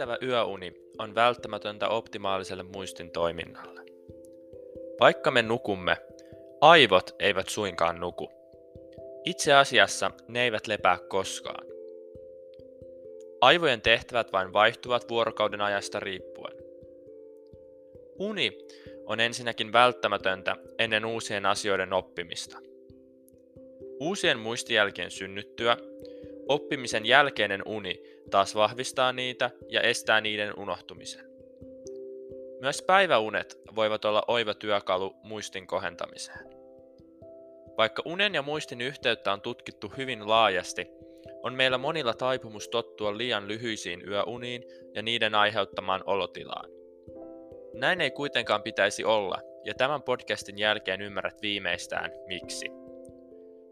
Riittävä yöuni on välttämätöntä optimaaliselle muistin toiminnalle. Vaikka me nukumme, aivot eivät suinkaan nuku. Itse asiassa ne eivät lepää koskaan. Aivojen tehtävät vain vaihtuvat vuorokauden ajasta riippuen. Uni on ensinnäkin välttämätöntä ennen uusien asioiden oppimista. Uusien muistijälkien synnyttyä Oppimisen jälkeinen uni taas vahvistaa niitä ja estää niiden unohtumisen. Myös päiväunet voivat olla oiva työkalu muistin kohentamiseen. Vaikka unen ja muistin yhteyttä on tutkittu hyvin laajasti, on meillä monilla taipumus tottua liian lyhyisiin yöuniin ja niiden aiheuttamaan olotilaan. Näin ei kuitenkaan pitäisi olla, ja tämän podcastin jälkeen ymmärrät viimeistään miksi.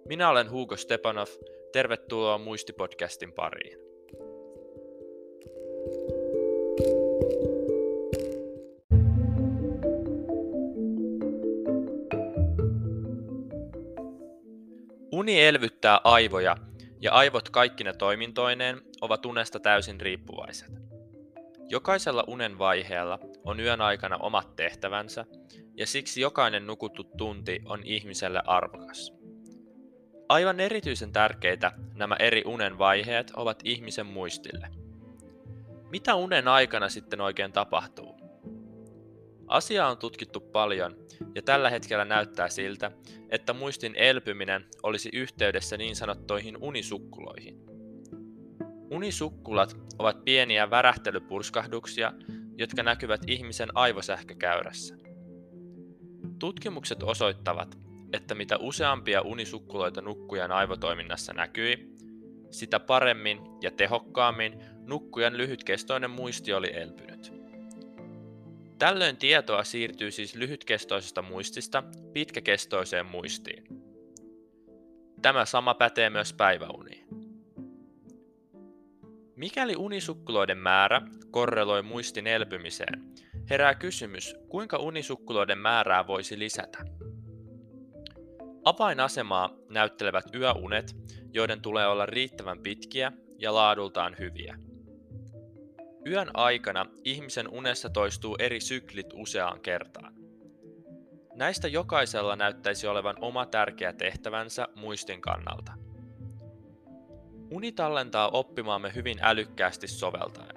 Minä olen Hugo Stepanov Tervetuloa Muistipodcastin pariin. Uni elvyttää aivoja ja aivot kaikkine toimintoineen ovat unesta täysin riippuvaiset. Jokaisella unen vaiheella on yön aikana omat tehtävänsä ja siksi jokainen nukuttu tunti on ihmiselle arvokas. Aivan erityisen tärkeitä nämä eri unen vaiheet ovat ihmisen muistille. Mitä unen aikana sitten oikein tapahtuu? Asiaa on tutkittu paljon ja tällä hetkellä näyttää siltä, että muistin elpyminen olisi yhteydessä niin sanottuihin unisukkuloihin. Unisukkulat ovat pieniä värähtelypurskahduksia, jotka näkyvät ihmisen aivosähkökäyrässä. Tutkimukset osoittavat, että mitä useampia unisukkuloita nukkujan aivotoiminnassa näkyi, sitä paremmin ja tehokkaammin nukkujan lyhytkestoinen muisti oli elpynyt. Tällöin tietoa siirtyy siis lyhytkestoisesta muistista pitkäkestoiseen muistiin. Tämä sama pätee myös päiväuniin. Mikäli unisukkuloiden määrä korreloi muistin elpymiseen, herää kysymys, kuinka unisukkuloiden määrää voisi lisätä. Avainasemaa näyttelevät yöunet, joiden tulee olla riittävän pitkiä ja laadultaan hyviä. Yön aikana ihmisen unessa toistuu eri syklit useaan kertaan. Näistä jokaisella näyttäisi olevan oma tärkeä tehtävänsä muistin kannalta. Uni tallentaa oppimaamme hyvin älykkäästi soveltaen.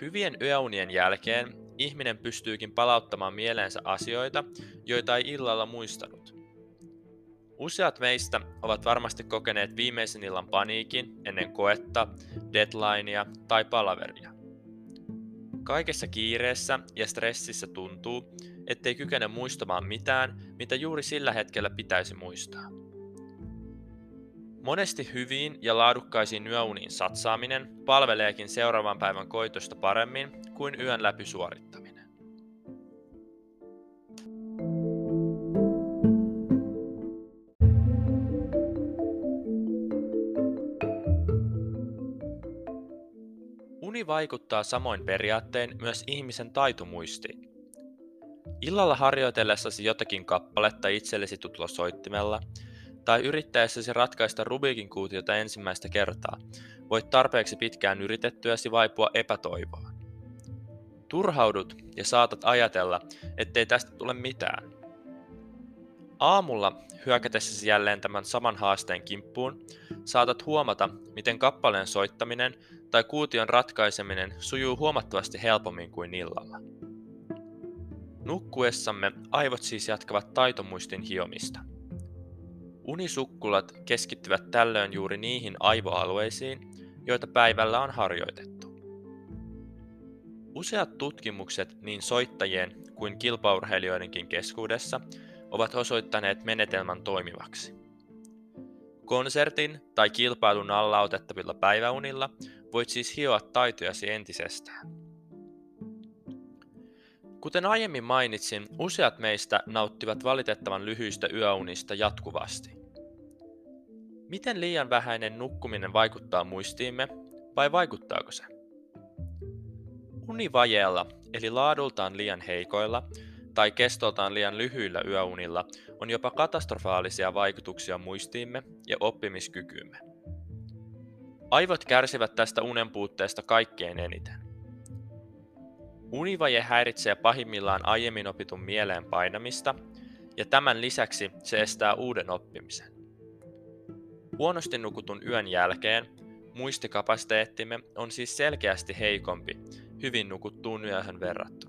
Hyvien yöunien jälkeen ihminen pystyykin palauttamaan mieleensä asioita, joita ei illalla muistanut. Useat meistä ovat varmasti kokeneet viimeisen illan paniikin ennen koetta, deadlinea tai palaveria. Kaikessa kiireessä ja stressissä tuntuu, ettei kykene muistamaan mitään, mitä juuri sillä hetkellä pitäisi muistaa. Monesti hyviin ja laadukkaisiin yöuniin satsaaminen palveleekin seuraavan päivän koitosta paremmin kuin yön läpi suorittaminen. Uni vaikuttaa samoin periaattein myös ihmisen taitomuistiin. Illalla harjoitellessasi jotakin kappaletta itsellesi tutulla soittimella tai yrittäessäsi ratkaista Rubikin kuutiota ensimmäistä kertaa, voit tarpeeksi pitkään yritettyäsi vaipua epätoivoon. Turhaudut ja saatat ajatella, ettei tästä tule mitään. Aamulla hyökätessäsi jälleen tämän saman haasteen kimppuun, saatat huomata, miten kappaleen soittaminen tai kuution ratkaiseminen sujuu huomattavasti helpommin kuin illalla. Nukkuessamme aivot siis jatkavat taitomuistin hiomista. Unisukkulat keskittyvät tällöin juuri niihin aivoalueisiin, joita päivällä on harjoitettu. Useat tutkimukset niin soittajien kuin kilpaurheilijoidenkin keskuudessa ovat osoittaneet menetelmän toimivaksi. Konsertin tai kilpailun alla otettavilla päiväunilla voit siis hioa taitojasi entisestään. Kuten aiemmin mainitsin, useat meistä nauttivat valitettavan lyhyistä yöunista jatkuvasti. Miten liian vähäinen nukkuminen vaikuttaa muistiimme, vai vaikuttaako se? Univajeella, eli laadultaan liian heikoilla tai kestoltaan liian lyhyillä yöunilla, on jopa katastrofaalisia vaikutuksia muistiimme ja oppimiskykyymme. Aivot kärsivät tästä unen puutteesta kaikkein eniten. Univaje häiritsee pahimmillaan aiemmin opitun mieleen painamista, ja tämän lisäksi se estää uuden oppimisen. Huonosti nukutun yön jälkeen muistikapasiteettimme on siis selkeästi heikompi hyvin nukuttuun yöhön verrattuna.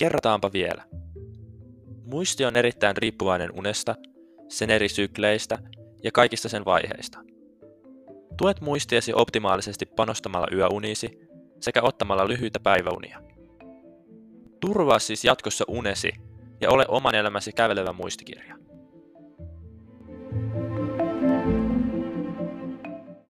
Kerrotaanpa vielä. Muisti on erittäin riippuvainen unesta, sen eri sykleistä ja kaikista sen vaiheista. Tuet muistiesi optimaalisesti panostamalla yöuniisi sekä ottamalla lyhyitä päiväunia. Turvaa siis jatkossa unesi ja ole oman elämäsi kävelevä muistikirja.